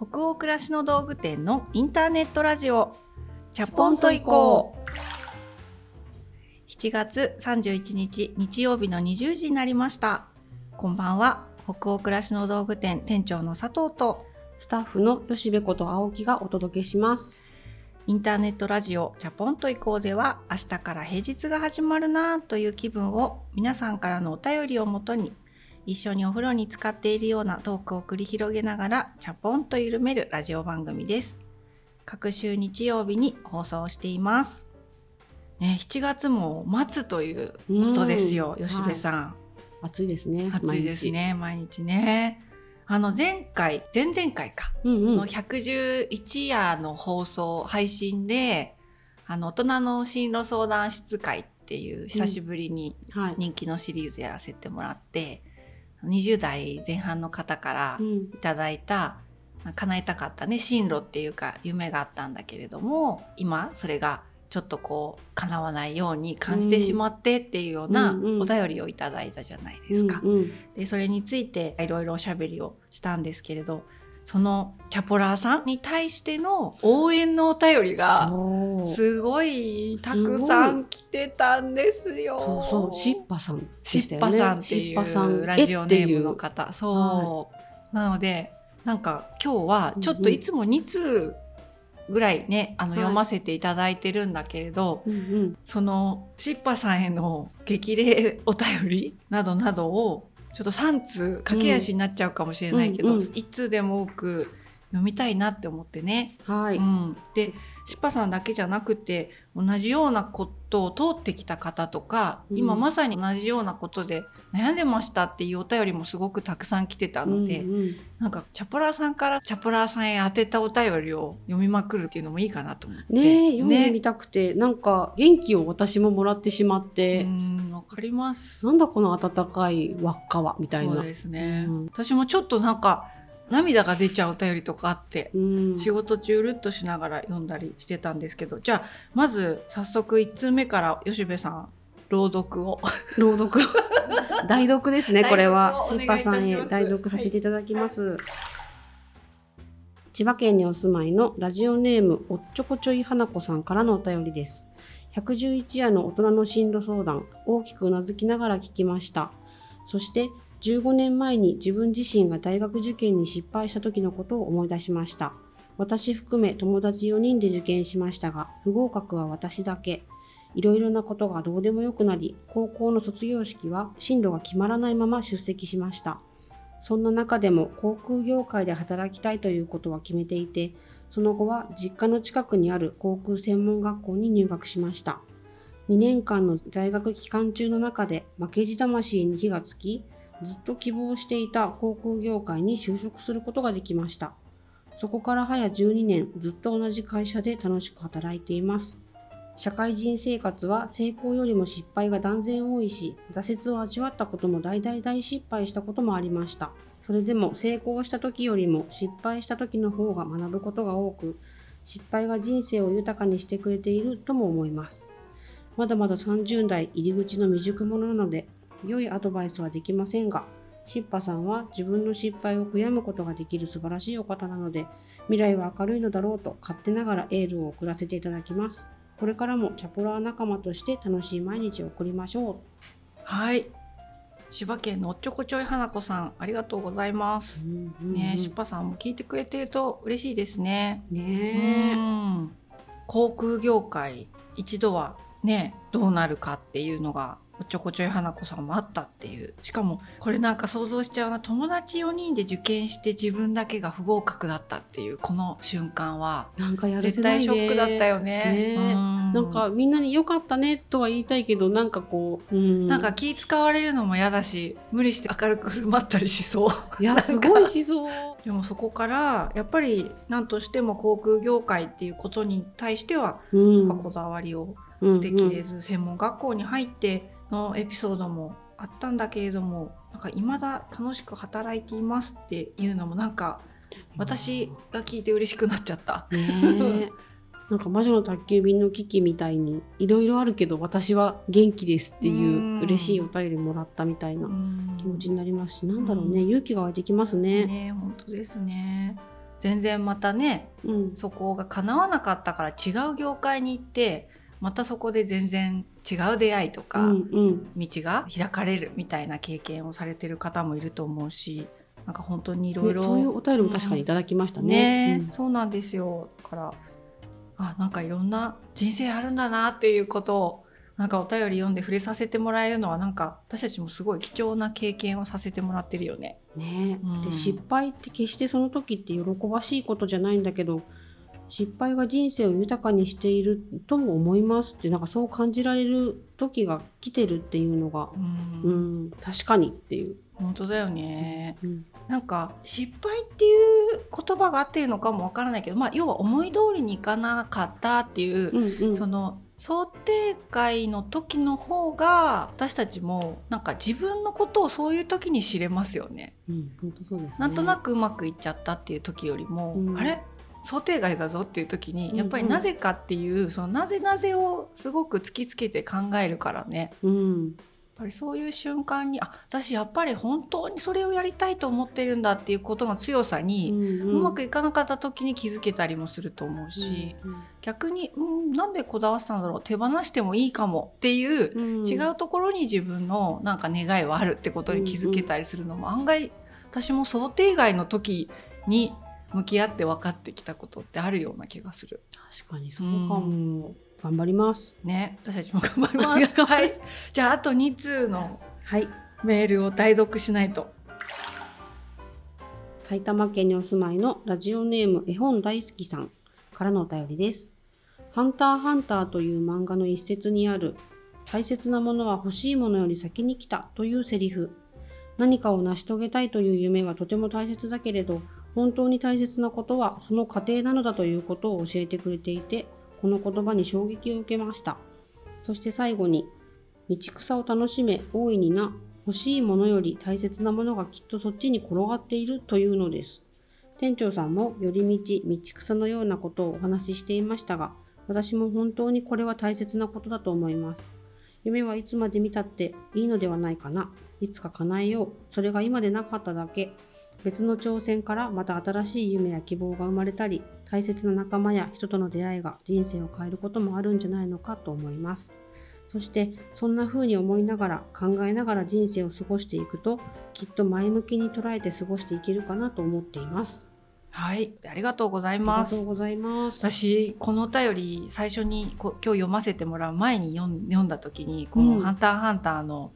北欧暮らしの道具店のインターネットラジオ。チャポンと行こう。7月31日日曜日の20時になりました。こんばんは。北欧暮らしの道具店店長の佐藤と。スタッフの吉部こと青木がお届けします。インターネットラジオチャポンと行こうでは明日から平日が始まるなという気分を皆さんからのお便りをもとに一緒にお風呂に浸かっているようなトークを繰り広げながらチャポンと緩めるラジオ番組です。各週日曜日に放送しています。ね、7月も末ということですよ、うん吉部さん。暑いですね。暑いですね、毎日ね。あの前回、前々回か。うんうのん。111夜の放送配信であの大人の進路相談室会っていう久しぶりにはい。人気のシリーズやらせてもらって、20代前半の方からうん。いただいた、叶えたかったね進路っていうか夢があったんだけれども今それがちょっとこう叶わないように感じてしまってっていうようなうんうん。お便りをいただいたじゃないですか。うんうん。でそれについていろいろおしゃべりをしたんですけれどそのチャポラーさんに対しての応援のお便りがすごいたくさん来てたんですよ。そうそう。しっぱさんね。っぱさんっていうラジオネームの方そう、なのでなんか今日はちょっといつも2通ぐらいね、あのはい読ませていただいてるんだけれど、うんうん。そのしっぱさんへの激励お便りなどなどをちょっと3通駆け足になっちゃうかもしれないけど、うんうん1通でも多く読みたいなって思ってね。はい。うん、でしっぱさんだけじゃなくて同じようなことを通ってきた方とか、うん今まさに同じようなことで悩んでましたっていうお便りもすごくたくさん来てたので、うんうんなんかチャポラーさんからチャポラーさんへ当てたお便りを読みまくるっていうのもいいかなと思って。ねえ読んでみたくて、なんか元気を私ももらってしまって、うんわかります。なんだこの温かい輪っかはみたいな。そうですね、うん私もちょっとなんか涙が出ちゃうお便りとかあって、うん。仕事中うるっとしながら読んだりしてたんですけどじゃあまず早速1通目から吉部さん朗読を。朗読。代読ですねこれは。し代読をお願いいたします。っぱさんへ代読させていただきます、千葉県にお住まいのラジオネームおっちょこちょい花子さんからのお便りです。111夜の大人の進路相談大きくうなずきながら聞きました。そして15年前に自分自身が大学受験に失敗した時のことを思い出しました私含め友達4人で受験しましたが不合格は私だけいろいろなことがどうでもよくなり、高校の卒業式は進路が決まらないまま出席しました。そんな中でも航空業界で働きたいということは決めていて、その後は実家の近くにある航空専門学校に入学しました。2年間の在学期間中の中で負けじ魂に火がつき、ずっと希望していた航空業界に就職することができました。そこから早12年ずっと同じ会社で楽しく働いています。社会人生活は成功よりも失敗が断然多いし、挫折を味わったことも大大大失敗したこともありました。それでも成功した時よりも失敗した時の方が学ぶことが多く、失敗が人生を豊かにしてくれているとも思います。まだまだ30代入り口の未熟者なので、良いアドバイスはできませんが、しっぱさんは自分の失敗を悔やむことができる素晴らしいお方なので、未来は明るいのだろうと勝手ながらエールを送らせていただきます。これからもチャポラー仲間として楽しい毎日を送りましょはい。千葉県のおっちょこちょい花子さんありがとうございます。う。ねしっぱさんも聞いてくれてると嬉しいですね。うねん。航空業界一度はねどうなるかっていうのがおっちょこちょい花子さんもあったっていう。しかもこれなんか想像しちゃうな。友達4人で受験して自分だけが不合格だったっていうこの瞬間は。えなんかやる絶せないね。対ショックだったよね。ねうん。なんかみんなに良かったねとは言いたいけどなんかこう、うん、なんか気使われるのも嫌だし無理して明るく振る舞ったりしそう。いやすごいしそう。でもそこからやっぱり何としても航空業界っていうことに対してはうん。やっぱこだわりをうん捨てきれず専門学校に入ってのエピソードもあったんだけれどもなんか未だ楽しく働いていますっていうのもなんか私が聞いて嬉しくなっちゃった。なんか魔女の宅急便の危機みたいにいろいろあるけど私は元気ですっていう嬉しいお便りもらったみたいな気持ちになりますしなんだろうね勇気が湧いてきますね。ね本当ですね。全然またねうんそこが叶わなかったから違う業界に行ってまたそこで全然違う出会いとか、うんうん。道が開かれるみたいな経験をされてる方もいると思うしなんか本当にいろいね、ろそういうお便りも確かにいただきましたね。ね、そうなんですよ。だからあなんかいろんな人生あるんだなっていうことをなんかお便り読んで触れさせてもらえるのはなんか私たちもすごい貴重な経験をさせてもらってるよね。うんね。うんで失敗って決してその時って喜ばしいことじゃないんだけど失敗が人生を豊かにしているとも思いますってなんかそう感じられる時が来てるっていうのが、うんうん、確かにっていう。本当だよね。うんなんか失敗っていう言葉があってるのかもわからないけど、まあ、要は思い通りにいかなかったっていう、うんうんその想定外の時の方が私たちもなんか自分のことをそういう時に知れますよね。うん、本当そうですね。なんとなくうまくいっちゃったっていう時よりも、うんあれ？想定外だぞっていう時うんうん。にやっぱりなぜかっていう、そのなぜなぜをすごく突きつけて考えるからね。うん、やっぱりそういう瞬間にあ私やっぱり本当にそれをやりたいと思ってるんだっていうことの強さに、うまくいかなかった時に気づけたりもすると思うし、うん逆に、うん、なんでこだわってたんだろう手放してもいいかもっていう、うん違うところに自分のなんか願いはあるってことに気づけたりするのも案外私も想定外の時に向き合って分かってきたことってあるような気がする。確かにそうかも。頑張ります。ね、私たちも頑張ります。はい、じゃああと2通のはい。メールを代読しないと。埼玉県にお住まいのラジオネーム絵本大好きさんからのお便りです。ハンターハンターという漫画の一節にある大切なものは欲しいものより先に来たというセリフ。何かを成し遂げたいという夢はとても大切だけれど、本当に大切なことはその過程なのだということを教えてくれていて、この言葉に衝撃を受けました。そして最後に、道草を楽しめ、大いにな、欲しいものより大切なものがきっとそっちに転がっているというのです。店長さんも寄り道、道草のようなことをお話ししていましたが、私も本当にこれは大切なことだと思います。夢はいつまで見たっていいのではないかな。いつか叶えよう。それが今でなかっただけ。別の挑戦からまた新しい夢や希望が生まれたり、大切な仲間や人との出会いが人生を変えることもあるんじゃないのかと思います。そしてそんな風に思いながら考えながら人生を過ごしていくときっと前向きに捉えて過ごしていけるかなと思っています。はい、ありがとうございありますがとう。ございます。私このお便り最初にこ今日読ませてもらう前に読んだ時にこの「うんハンターハンター」の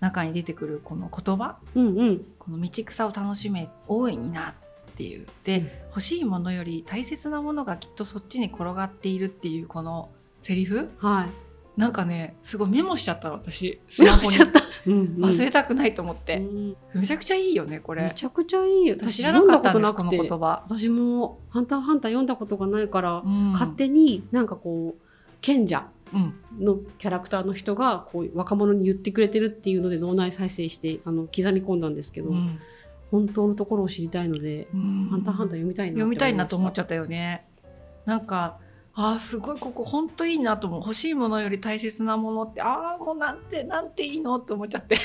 中に出てくるこの言葉、うんうん。この道草を楽しめ大いになっていう。で、うん。欲しいものより大切なものがきっとそっちに転がっているっていうこのセリフ？はい。なんかねすごいメモしちゃったの私 スマホに。た。うんうん。忘れたくないと思って、うんめちゃくちゃいいよねこれ。めちゃくちゃいいよ。私知らなかったんですこの言葉、私もハンターハンター読んだことがないから、うん。勝手になんかこう賢者。うんのキャラクターの人がこう若者に言ってくれてるっていうので脳内再生してあの刻み込んだんですけど、うん。本当のところを知りたいので、うん。ハンターハンター読みたいな読みたいなと思っちゃゃったよね。なんかあーすごいここ本当いいなと思う。欲しいものより大切なものってああもうなんてなんていいのって思っちゃって。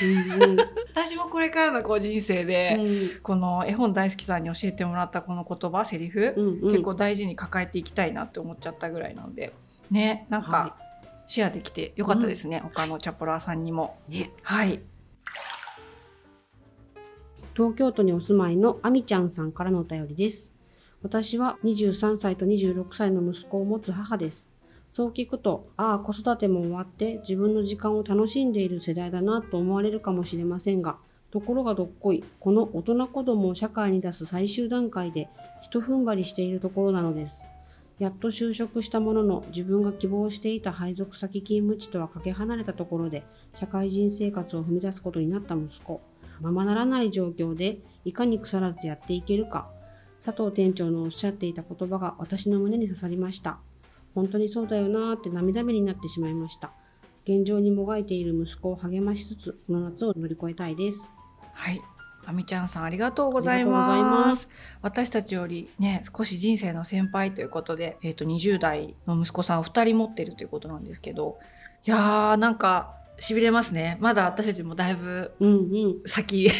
私もこれからのこう人生で、うん。この絵本大好きさんに教えてもらったこの言葉セリフ、うんうん。結構大事に抱えていきたいなって思っちゃったぐらいなんで。ねなんはかシェアできてよかったですね、他のチャポラーさんにも。ねはい東京都にお住まいのあみちゃんさんからのお便りです。私は23歳と26歳の息子を持つ母です。そう聞くと、ああ、子育ても終わって自分の時間を楽しんでいる世代だなと思われるかもしれませんが、ところがどっこい、この大人子供を社会に出す最終段階で一踏ん張りしているところなのです。やっと就職したものの自分が希望していた配属先勤務地とはかけ離れたところで社会人生活を踏み出すことになった息子。ままならない状況でいかに腐らずやっていけるか佐藤店長のおっしゃっていた言葉が私の胸に刺さりました本当にそうだよなーって涙目になってしまいました現状にもがいている息子を励ましつつこの夏を乗り越えたいですはい。あみちゃんさんありがとうございま。ます。私たちよりね少し人生の先輩ということで、えっ、と20代の息子さん2人持ってるということなんですけど、いやーなんかしびれますね。まだ私たちもだいぶうんうん。先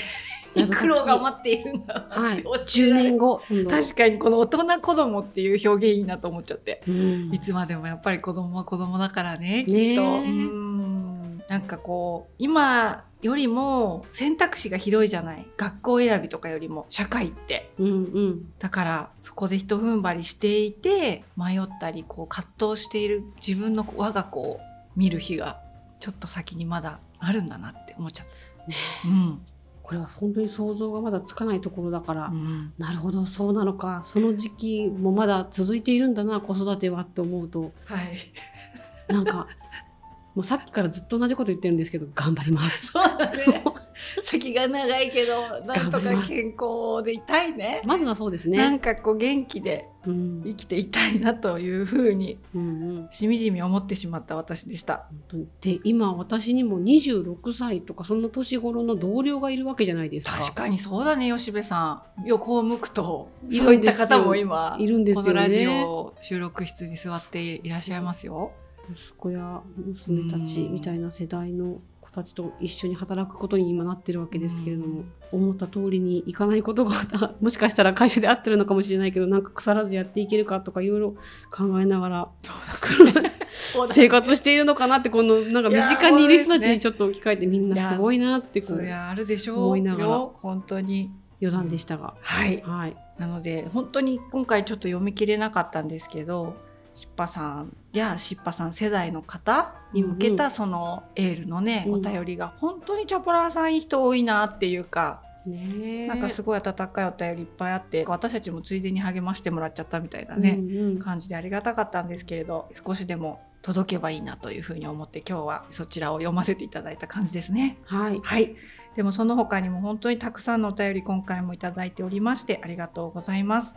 に苦労が待っているんだなはいって教え10られ年後。確かにこの大人子供っていう表現いいなと思っちゃって。うん。いつまでもやっぱり子供は子供だからねきっと。うんなんかこう今よりも選択肢が広いじゃない。学校選びとかよりも社会って。うんうん。だからそこでひと踏ん張りしていて迷ったりこう葛藤している自分の我が子を見る日がちょっと先にまだあるんだなって思っちゃった。ねうん。これは本当に想像がまだつかないところだから、うん。なるほどそうなのか。その時期もまだ続いているんだな子育てはって思うと。はい、なんかもうさっきからずっと同じこと言ってるんですけど頑張ります。そうだね 先が長いけどなんとか健康でいたいね。まずはそうですね。なんかこう元気でうん生きていたいなというふうにうんうんしみじみ思ってしまった私でした。本当にで今私にも26歳とかそんな年頃の同僚がいるわけじゃないですか。確かにそうだね吉部さん横を向くといそういった方も今いるんですよねこのラジオ収録室に座っていらっしゃいますよ。息子や娘たちみたいな世代の子たちと一緒に働くことに今なってるわけですけれども、思った通りにいかないことが もしかしたら会社で合ってるのかもしれないけどなんか腐らずやっていけるかとかいろいろ考えながら生活しているのかなってこのなんか身近にいる人たちにちょっと置き換えてみんなすごいなってこそうりゃあるでしょう思いながら。よ本当に。余談でしたが、はい。はい、なので本当に今回ちょっと読み切れなかったんですけどしっぱさんやしっぱさん世代の方に向けたそのエールのね、うんお便りが本当にチャポラーさんいい人多いなっていうか、ねえなんかすごい温かいお便りいっぱいあって私たちもついでに励ましてもらっちゃったみたいなね、うんうん感じでありがたかったんですけれど少しでも届けばいいなというふうに思って今日はそちらを読ませていただいた感じですね。はい、はい。でもその他にも本当にたくさんのお便り今回もいただいておりましてありがとうございます。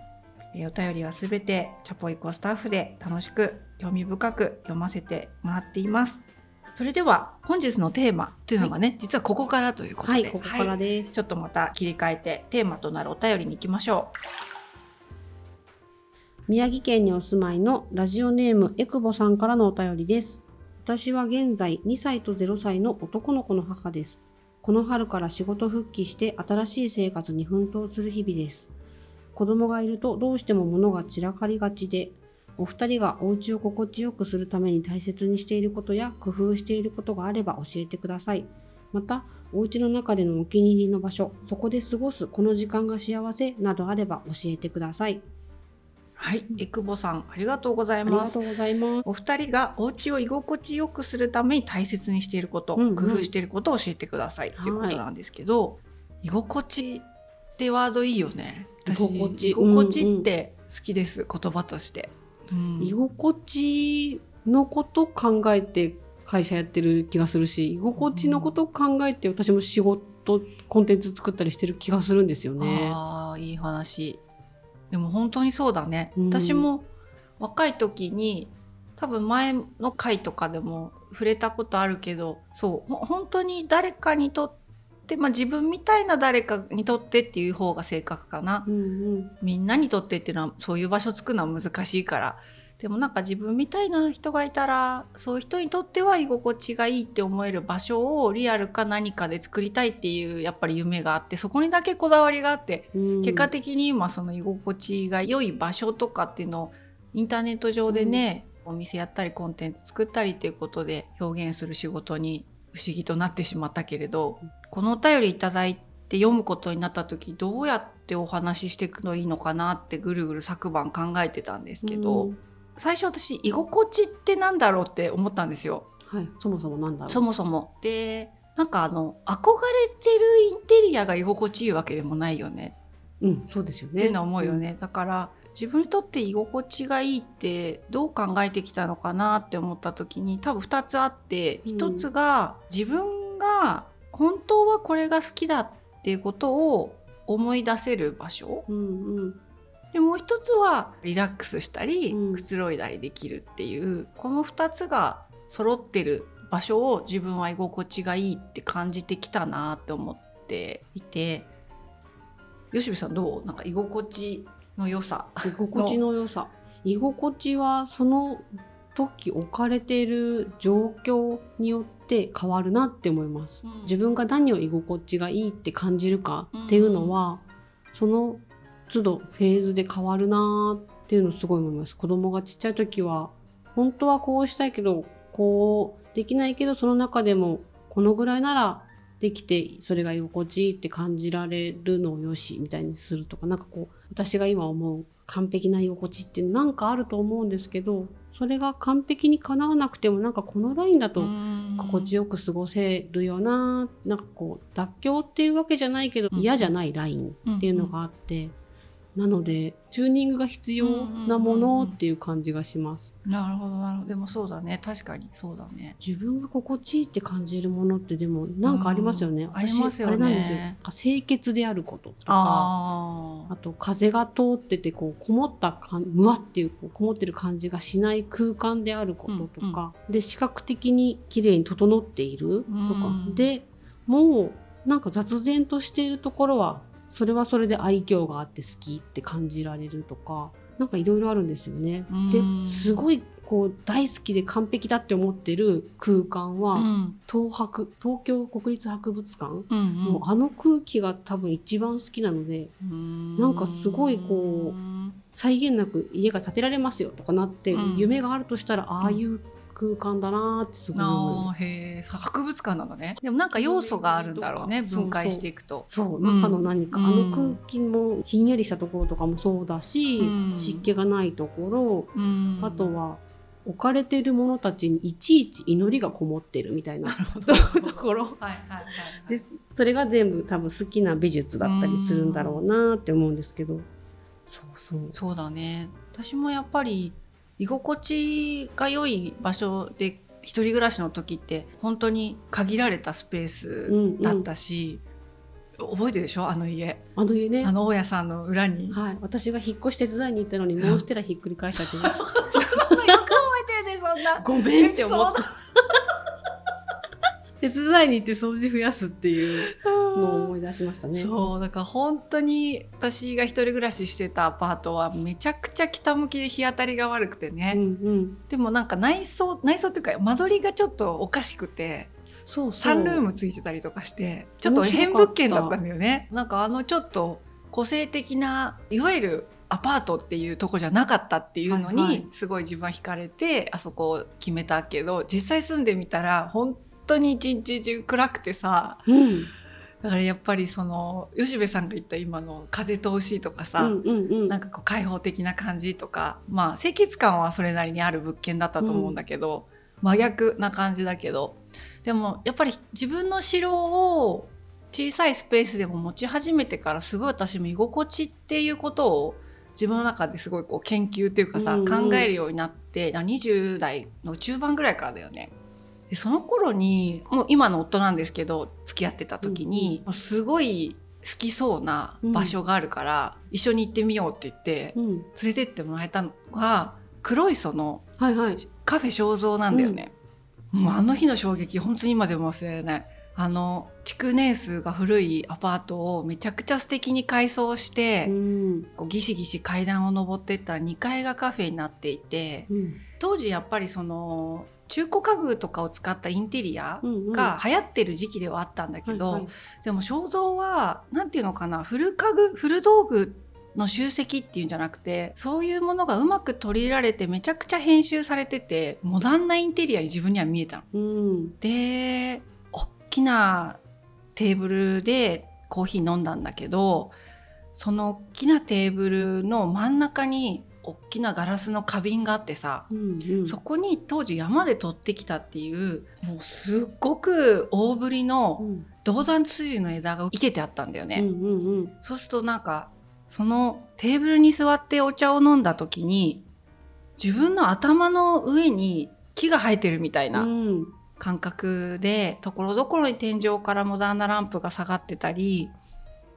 えーお便りはすべてチャポイコスタッフで楽しく興味深く読ませてもらっています。それでは本日のテーマというのがね、実はここからということで、はい、ここからはいです。ちょっとまた切り替えてテーマとなるお便りに行きましょ宮城県にお住まいのラジオネームえくぼさんからのお便りです。私は現在2歳と0歳の男の子の母です。この春から仕事復帰して新しい生活に奮闘する日々です。子供がいるとどうしても物が散らかりがちで、お二人がお家を心地よくするために大切にしていることや工夫していることがあれば教えてください。また、お家の中でのお気に入りの場所、そこで過ごすこの時間が幸せなどあれば教えてください。う。はい、えくぼさんありがとうございありますがと。うございます。お二人がお家を居心地よくするために大切にしていること、うんうん工夫していることを教えてくださいっていうことなんですけど、居心地ってワードいいよね。私居心地居心地って好きです、言葉として。うん居心地のこと考えて会社やってる気がするし居心地のこと考えて私も仕事コンテンツ作ったりしてる気がするんですよね。ああいい話。でも本当にそうだね。うん私も若い時に多分前の回とかでも触れたことあるけどそうほ本当に誰かにとって、まあ、自分みたいな誰かにとってっていう方が正確かな。うんうん。みんなにとってっていうのはそういう場所作るのは難しいから。でもなんか自分みたいな人がいたらそういう人にとっては居心地がいいって思える場所をリアルか何かで作りたいっていうやっぱり夢があってそこにだけこだわりがあってうん。結果的に今その居心地が良い場所とかっていうのをインターネット上でね、お店やったりコンテンツ作ったりっていうことで表現する仕事に不思議となってしまったけれどこのお便りいただいて読むことになった時どうやってお話ししていくのいいのかなってぐるぐる昨晩考えてたんですけど、うん。最初私居心地ってなんだろうって思ったんですよ。はい、そもそもなんだろう。そもそも。でなんかあの憧れてるインテリアが居心地いいわけでもないよね。うん、そうですよね。ってのは思うよね、だから自分にとって居心地がいいってどう考えてきたのかなって思った時に多分2つあってうん1つが自分が本当はこれが好きだっていうことを思い出せる場所？うんうん。でもう一つはリラックスしたり、うん。くつろいだりできるっていうこの2つが揃ってる場所を自分は居心地がいいって感じてきたなって思っていて。吉部さんどう？なんか居心地の良さ。居心地の良さ。居心地はその時置かれている状況によっって変わるなって思います。うん自分が何を居心地がいいって感じるかっていうのは、その都度フェーズで変わるなっていうのをすごい思います。子供がちっちゃい時は本当はこうしたいけどこうできないけどその中でもこのぐらいならできてそれが居心地いいって感じられるのをよしみたいにするとかなんかこう私が今思う完璧な居心地ってなんかあると思うんですけどそれが完璧にかなわなくてもなんかこのラインだと心地よく過ごせるよななんかこう妥協っていうわけじゃないけどうん。嫌じゃないラインっていうのがあって、なのでチューニングが必要なものっていう感じがします。なるほどなるほど。でもそうだね。確かにそうだね。自分が心地いいって感じるものってでもなんかありますよね。うん。私ありますよね。あれなんですよ。清潔であることとか。ああと風が通っててこうこもった感むわっていうこうこもってる感じがしない空間であることとか、で視覚的に綺麗に整っているとか、うん。でもうなんか雑然としているところはそれはそれで愛嬌があって好きって感じられるとかなんかいろいろあるんですよね。うん。ですごいこう大好きで完璧だって思ってる空間は、うん。東博東京国立博物館、うんうん。もうあの空気が多分一番好きなのでなんかすごいこう際限なく家が建てられますよとかなって、うん。夢があるとしたらああいう空間だなーってすごい思博物館なんだね。でもなんか要素があるんだろうね分解していくと。そう中の何か、うん。あの空気もひんやりしたところとかもそうだし、うん。湿気がないところ、うん。あとは置かれてるものたちにいちいち祈りがこもってるみたいな。ところ。はいはいはいはい。でそれが全部多分好きな美術だったりするんだろうなって思うんですけど、そうそう。そうだね。私もやっぱり居心地が良い場所で一人暮らしの時って本当に限られたスペースだったし、覚えてるでしょ？あの家。あの家ね。あの大家さんの裏に。はい、私が引っ越し手伝いに行ったのにモンステラひっくり返したってよく覚えてるねそんな。ごめんって思った。手伝いに行って掃除増やすっていう のを思い出しましたね。そうだから本当に私が一人暮らししてたアパートはめちゃくちゃ北向きで日当たりが悪くてね、うんうん、でもなんか内装内装っていうか間取りがちょっとおかしくて。そうそう。サンルームついてたりとかしてちょっと変物件だったんだよね。なんかあのちょっと個性的ないわゆるアパートっていうとこじゃなかったっていうのに、すごい自分は惹かれてあそこを決めたけど実際住んでみたら本当に一日中暗くてさ。うんだからやっぱりその吉部さんが言った今の風通しとかさ、うんうんうん、なんかこう開放的な感じとかまあ清潔感はそれなりにある物件だったと思うんだけど、真逆な感じだけどでもやっぱり自分の城を小さいスペースでも持ち始めてからすごい私も居心地っていうことを自分の中ですごいこう研究っていうかさ、うんうん。考えるようになってあ20代の中盤ぐらいからだよね。でその頃にもう今の夫なんですけど付き合ってた時に、もうすごい好きそうな場所があるから、一緒に行ってみようって言ってうん、連れてってもらえたのが黒磯の。カフェ肖像なんだよね、もうあの日の衝撃本当に今でも忘れられない。あの築年数が古いアパートをめちゃくちゃ素敵に改装して、うん。こうギシギシ階段を上ってったら2階がカフェになっていてうん当時やっぱりその中古家具とかを使ったインテリアが流行ってる時期ではあったんだけど、でも肖像はなんていうのかな古家具古道具の集積っていうんじゃなくてそういうものがうまく取り入れられてめちゃくちゃ編集されててモダンなインテリアに自分には見えたの。うん。で大きなテーブルでコーヒー飲んだんだけどその大きなテーブルの真ん中に大きなガラスの花瓶があってさうんうん、そこに当時山で取ってきたっていうもうすっごく大ぶりのうん。銅弾筋の枝が生けてあったんだよね。うんうんうん。そうするとなんかそのテーブルに座ってお茶を飲んだ時に自分の頭の上に木が生えてるみたいなうん。感覚でところどころに天井からモダンなランプが下がってたり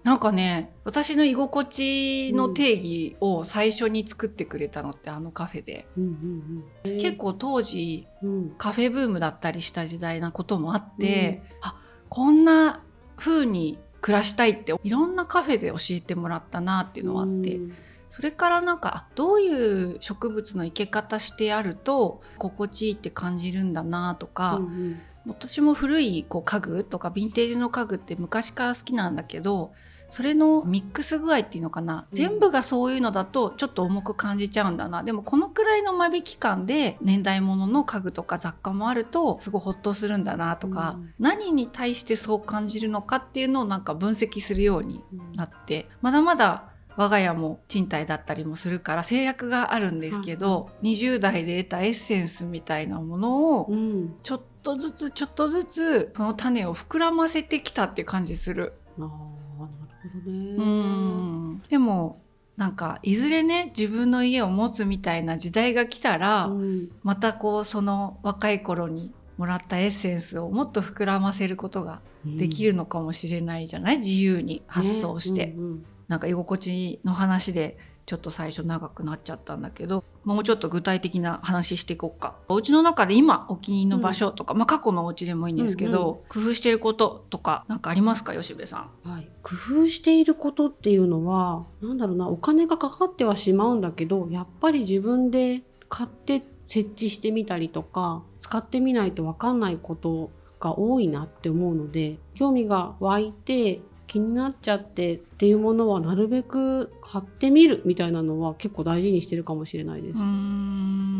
なんかね私の居心地の定義を最初に作ってくれたのってあのカフェで、うんうんうん、結構当時うん。カフェブームだったりした時代なこともあって、あこんな風に暮らしたいっていろんなカフェで教えてもらったなっていうのはあって、うん。それからなんかあどういう植物の生け方してあると心地いいって感じるんだなとか、うん。私も古いこう家具とかヴィンテージの家具って昔から好きなんだけどそれのミックス具合っていうのかな、うん。全部がそういうのだとちょっと重く感じちゃうんだな。でもこのくらいの間引き感で年代物の家具とか雑貨もあるとすごいホッとするんだなとか、うん。何に対してそう感じるのかっていうのをなんか分析するようにうん。なってまだまだ我が家も賃貸だったりもするから制約があるんですけど、20代で得たエッセンスみたいなものをうん。ちょっとずつちょっとずつその種を膨らませてきたって感じする。あー。なるほどね。うん。でもなんかいずれね自分の家を持つみたいな時代が来たら、うん。またこうその若い頃にもらったエッセンスをもっと膨らませることができるのかもしれないじゃない、自由に発想して、ね。うんうん。なんか居心地の話でちょっと最初長くなっちゃったんだけどもうちょっと具体的な話していこうか。お家の中で今お気に入りの場所とか、まあ過去のお家でもいいんですけど、工夫してることとか何かありますか吉部さん？はい、工夫していることっていうのはなんだろうなお金がかかってはしまうんだけどやっぱり自分で買って設置してみたりとか使ってみないと分かんないことが多いなって思うので興味が湧いて気になっちゃってっていうものはなるべく買ってみるみたいなのは結構大事にしてるかもしれないです。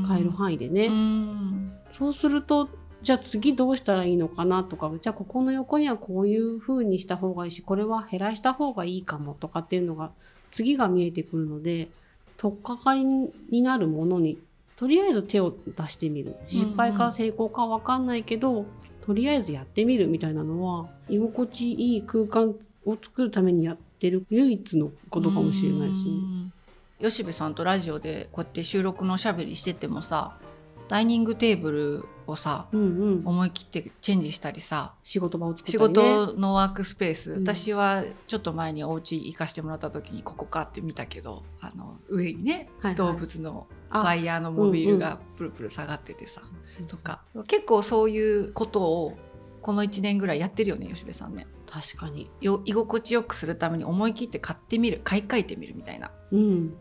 買える範囲でね。うんそうするとじゃあ次どうしたらいいのかなとかじゃあここの横にはこういう風にした方がいいしこれは減らした方がいいかもとかっていうのが次が見えてくるので取っかかりになるものにとりあえず手を出してみる失敗か成功か分かんないけど、とりあえずやってみるみたいなのは居心地いい空間を作るためにやってる唯一のことかもしれないですね。うん。吉部さんとラジオでこうやって収録のおしゃべりしててもさダイニングテーブルをさうんうん、思い切ってチェンジしたりさ仕事場を作った仕りね。事のワークスペース、うん。私はちょっと前にお家行かしてもらった時にここかって見たけどあの上にね、はいはい。動物のあワイヤーのモビールがプルプル下がっててさ、とか。結構そういうことをこの1年ぐらいやってるよね吉部さんね。確かに。よ居心地よくするために思い切って買ってみる買い替えてみるみたいな。うん、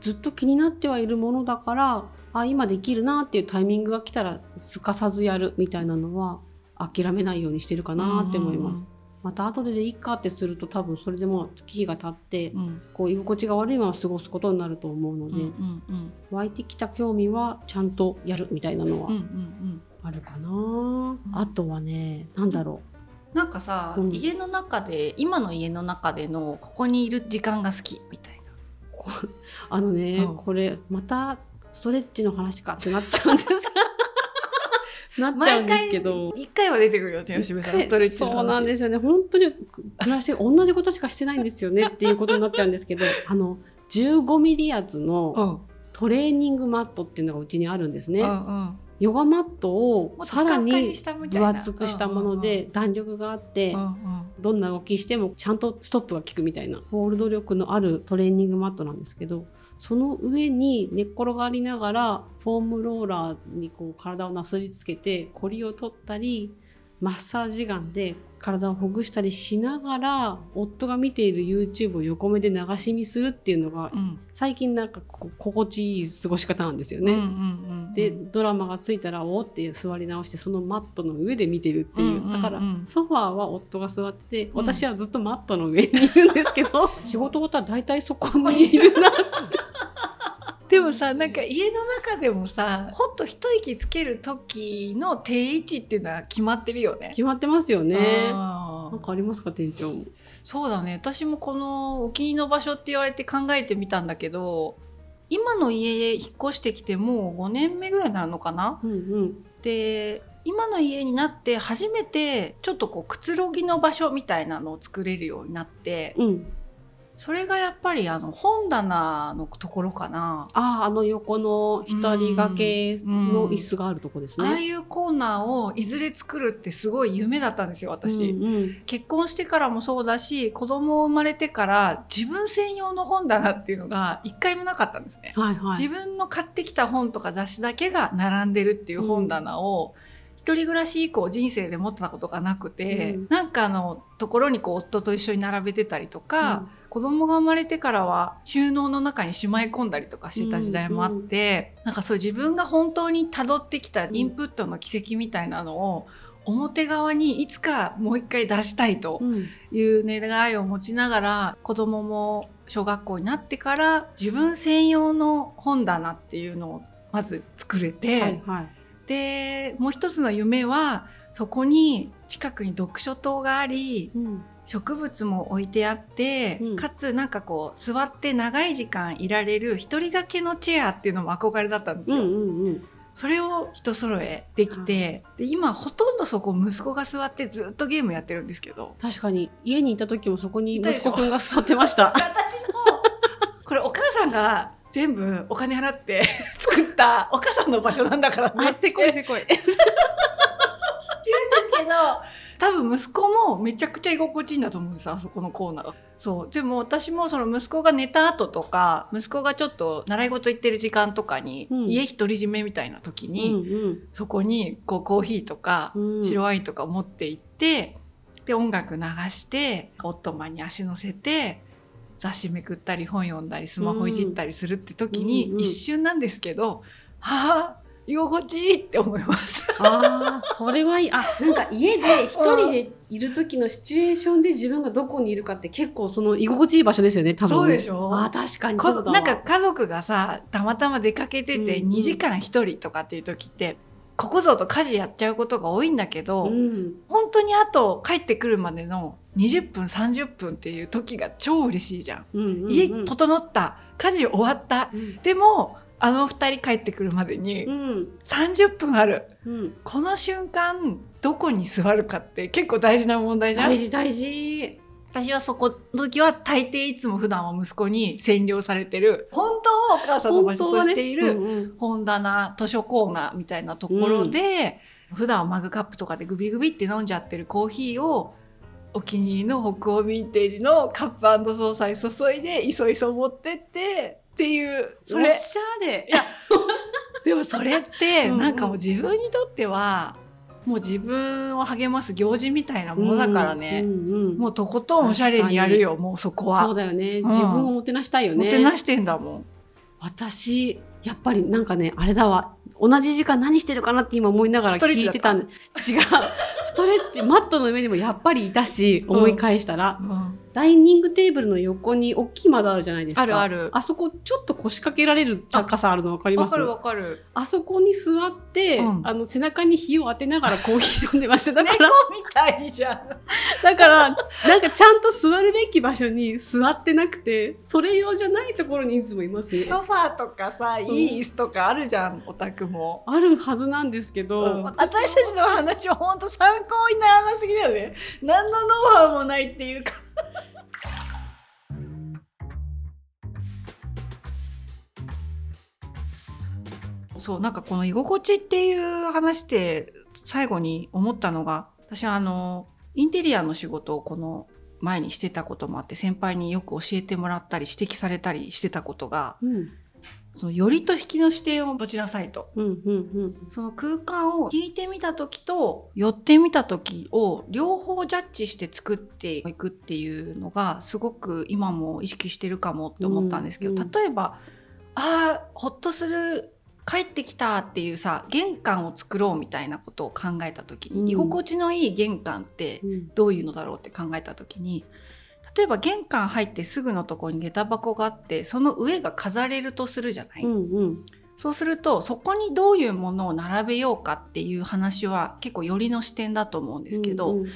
ずっと気になってはいるものだからあ今できるなっていうタイミングが来たらすかさずやるみたいなのは諦めないようにしてるかなって思います。また後ででいいかってすると多分それでもう月日が経ってうん。うんこう居心地が悪いまま過ごすことになると思うので、湧いてきた興味はちゃんとやるみたいなのはうんうんうんあるかな、あとはねなんだろなんかさ、うん。家の中で今の家の中でのここにいる時間が好きみたいな。う あのね、うん。これまたストレッチの話かってなっちゃうんです。なっちゃうんですけど。一回は出てくるよね吉部さん。ストレッチの話。そうなんですよね。本当に暮らし同じことしかしてないんですよねっていうことになっちゃうんですけどあの15ミリ厚のうん。トレーニングマットっていうのがうちにあるんですね。うんうんヨガマットをさらに分厚くしたもので弾力があってどんな動きしてもちゃんとストップが効くみたいなホールド力のあるトレーニングマットなんですけどその上に寝っ転がりながらフォームローラーにこう体をなすりつけてコリを取ったりマッサージガンで体をほぐしたりしながら夫が見ている YouTube を横目で流し見するっていうのがうん。最近なんか心地いい過ごし方なんですよね。うんうんうんでドラマがついたらおーって座り直してそのマットの上で見てるっていう,、うんうんうんだからソファーは夫が座ってて、ん私はずっとマットの上にいるんですけど 仕事終わったら大体そこにいるな でもさなんか家の中でもさほっと一息つける時の定位置っていうのは決まってるよね。決まってますよね。なんかありますか店長も。そうだね。私もこのお気に入りの場所って言われて考えてみたんだけど今の家へ引っ越してきてもう5年目ぐらいになるのかな？うんうん。で今の家になって初めてちょっとこうくつろぎの場所みたいなのを作れるようになってうんそれがやっぱりあの本棚のところかな。あああの横の一人掛けの椅子があるとこですああね。いうコーナーをいずれ作るってすごい夢だったんですよ私、うんうん。結婚してからもそうだし子供生まれてから自分専用の本棚っていうのが一回もなかったんですね、はいはい。自分の買ってきた本とか雑誌だけが並んでるっていう本棚を、一人暮らし以降人生で持ってたことがなくて、うん。なんかあのところにこう夫と一緒に並べてたりとか、子供が生まれてからは収納の中にしまい込んだりとかしてた時代もあって、なんかそういう自分が本当に辿ってきたインプットの軌跡みたいなのを表側にいつかもう一回出したいとうん。いう願いを持ちながら子供も小学校になってから自分専用の本棚っていうのをまず作れて、はいはい。でもう一つの夢はそこに近くに読書棟がありうん植物も置いてあって、うん。かつなんかこう座って長い時間いられる一人掛けのチェアっていうのも憧れだったんですよ。うんうんうん。それを人揃えできて、で今ほとんどそこ息子が座ってずっとゲームやってるんですけど。確かに。家にいた時もそこに息子くんが座ってました。私のこれお母さんが全部お金払って 作ったお母さんの場所なんだからね。あせこいせこい。けど多分息子もめちゃくちゃ居心地いいんだと思うんですあそこのコーナーが。そう。でも私もその息子が寝た後とか息子がちょっと習い事行ってる時間とかに、うん。家独り占めみたいな時うんに、うん。そこにこうコーヒーとか、うん。白ワインとか持って行ってで音楽流してオットマンに足乗せて雑誌めくったり本読んだりスマホいじったりするって時に、うんうん一瞬なんですけど「はあ居心地いい!」って思います。ああそれはいい。あなんか家で一人でいる時のシチュエーションで自分がどこにいるかって結構その居心地いい場所ですよね多分。そうでしょ？あー確かにこそうだわなんか家族がさたまたま出かけててうんうん2時間1人とかっていう時って、ここぞと家事やっちゃうことが多いんだけど、うん本当にあと帰ってくるまでの20分30分っていう時が超嬉しいじゃん。うんうんうん家整った家事終わったうんでもあの2人帰ってくるまでにうん。30分ある。うん。この瞬間どこに座るかって結構大事な問題じゃん？大事大事。私はそこの時は大抵いつも普段は息子に占領されてる。本当はお母さんの場所としている、本棚図書コーナーみたいなところで、普段はマグカップとかでグビグビって飲んじゃってるコーヒーをお気に入りの北欧ヴィンテージのカップソーサに注いでいそいそ持ってってっていう。それ。おしゃれ。いや。でもそれってうんうん。なんかもう自分にとってはもう自分を励ます行事みたいなものだからね、うんうんうんもうとことんおしゃれにやるよもうそこは。そうだよね、うん。自分をもてなしたいよね。もてなしてんだもん。私やっぱりなんかねあれだわ。同じ時間何してるかなって今思いながら聞いてた違う。ストレッチマットの上にもやっぱりいたし思い返したら、ダイニングテーブルの横に大きい窓あるじゃないですか。あるある。あそこちょっと腰掛けられる高さあるの分かります？わかるわかる。あそこに座って、うん。あの背中に火を当てながらコーヒー飲んでました。だか猫らみたいじゃん。だからなんかちゃんと座るべき場所に座ってなくてそれ用じゃないところにいつもいますね。ソファーとかさいい椅子とかあるじゃんお宅も、あるはずなんですけど、うん。私たちの話は本当参考にならなすぎだよね。何のノウハウもないっていうかそうなんかこの居心地っていう話で最後に思ったのが私あのインテリアの仕事をこの前にしてたこともあって先輩によく教えてもらったり指摘されたりしてたことがうん。その寄りと引きの視点を持ちなさいと。うんうんうん。その空間を引いてみた時と寄ってみた時を両方ジャッジして作っていくっていうのがすごく今も意識してるかもって思ったんですけど、うんうん。例えばあーほっとする帰ってきたっていうさ玄関を作ろうみたいなことを考えた時に、うん。居心地のいい玄関ってうんどういうのだろうって考えた時に例えば玄関入ってすぐのところに下駄箱があってその上が飾れるとするじゃない、うんうん。そうするとそこにどういうものを並べようかっていう話は結構寄りの視点だと思うんですけど、うんうん。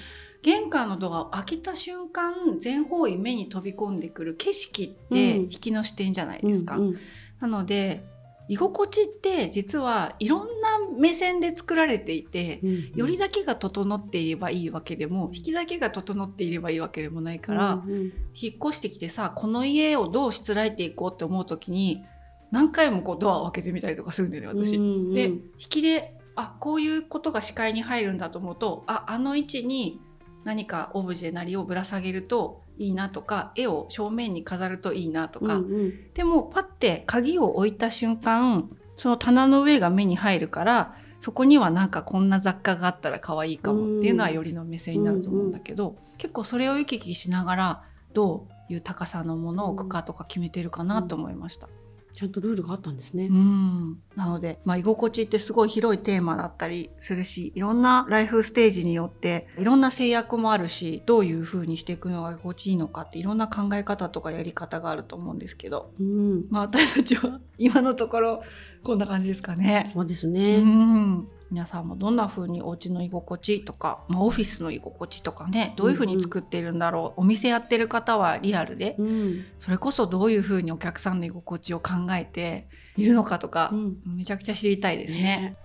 玄関のドアを開けた瞬間全方位目に飛び込んでくる景色ってうん。引きの視点じゃないですか。うんうん。なので居心地って実はいろんな目線で作られていて、うんよりだけが整っていればいいわけでも引きだけが整っていればいいわけでもないから、うんうん。引っ越してきてさこの家をどうしつらえていこうって思う時に何回もこうドアを開けてみたりとかするんだよね私。うんうん。で引きであこういうことが視界に入るんだと思うとああの位置に何かオブジェなりをぶら下げるといいなとか絵を正面に飾るといいなとか、うんうん。でもパッて鍵を置いた瞬間その棚の上が目に入るからそこにはなんかこんな雑貨があったら可愛いかも。っていうのはよりの目線になると思うんだけど、結構それを行き来しながらどういう高さのものを置くかとか決めてるかなと思いました。ちゃんとルールがあったんですねう。んなので、まあ、居心地ってすごい広いテーマだったりするしいろんなライフステージによっていろんな制約もあるしどういう風にしていくのが居心地いいのかっていろんな考え方とかやり方があると思うんですけど、うん、まあ、私たちは今のところこんな感じですかね。そうですうね。ん皆さんもどんな風にお家の居心地とか、まあ、オフィスの居心地とかねどういう風に作っているんだろう、お店やってる方はリアルでうん、それこそどういう風にお客さんの居心地を考えているのかとかう、ん、めちゃくちゃ知りたいですね。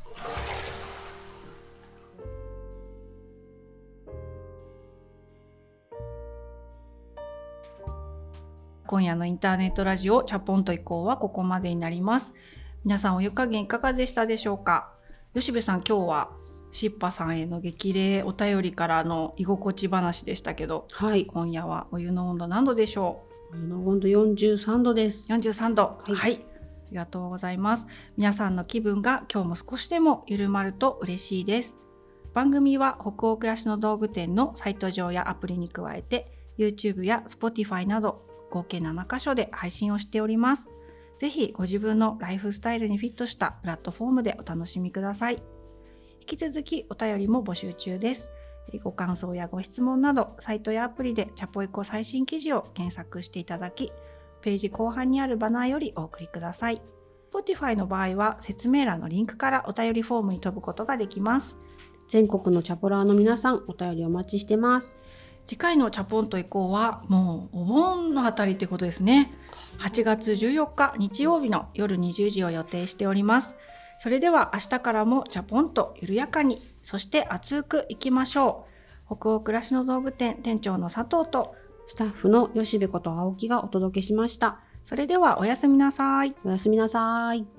今夜のインターネットラジオチャポンと移行はここまでになります。皆さんお湯加減いかがでしたでしょうか？吉部さん今日はしっぱさんへの激励お便りからの居心地話でしたけどはい。今夜はお湯の温度何度でしょう？あの温度43度です。43度。はい。はい、ありがとうございます。皆さんの気分が今日も少しでも緩まると嬉しいです。番組は北欧暮らしの道具店のサイト上やアプリに加えて YouTube や Spotify など合計7カ所で配信をしておりますぜひご自分のライフスタイルにフィットしたプラットフォームでお楽しみください。引き続きお便りも募集中です。ご感想やご質問などサイトやアプリでチャポイコ最新記事を検索していただきページ後半にあるバナーよりお送りください。Spotify の場合は説明欄のリンクからお便りフォームに飛ぶことができます。全国のチャポラーの皆さん、お便りお待ちしてます。次回のチャポンと以降はもうお盆のあたりってことですね8月14日日曜日の夜20時を予定しておりますそれでは明日からもチャポンと緩やかにそして熱くいきましょう北欧暮らしの道具店店長の佐藤とスタッフの吉部こと青木がお届けしました。それではおやすみなさいおやすみなさい。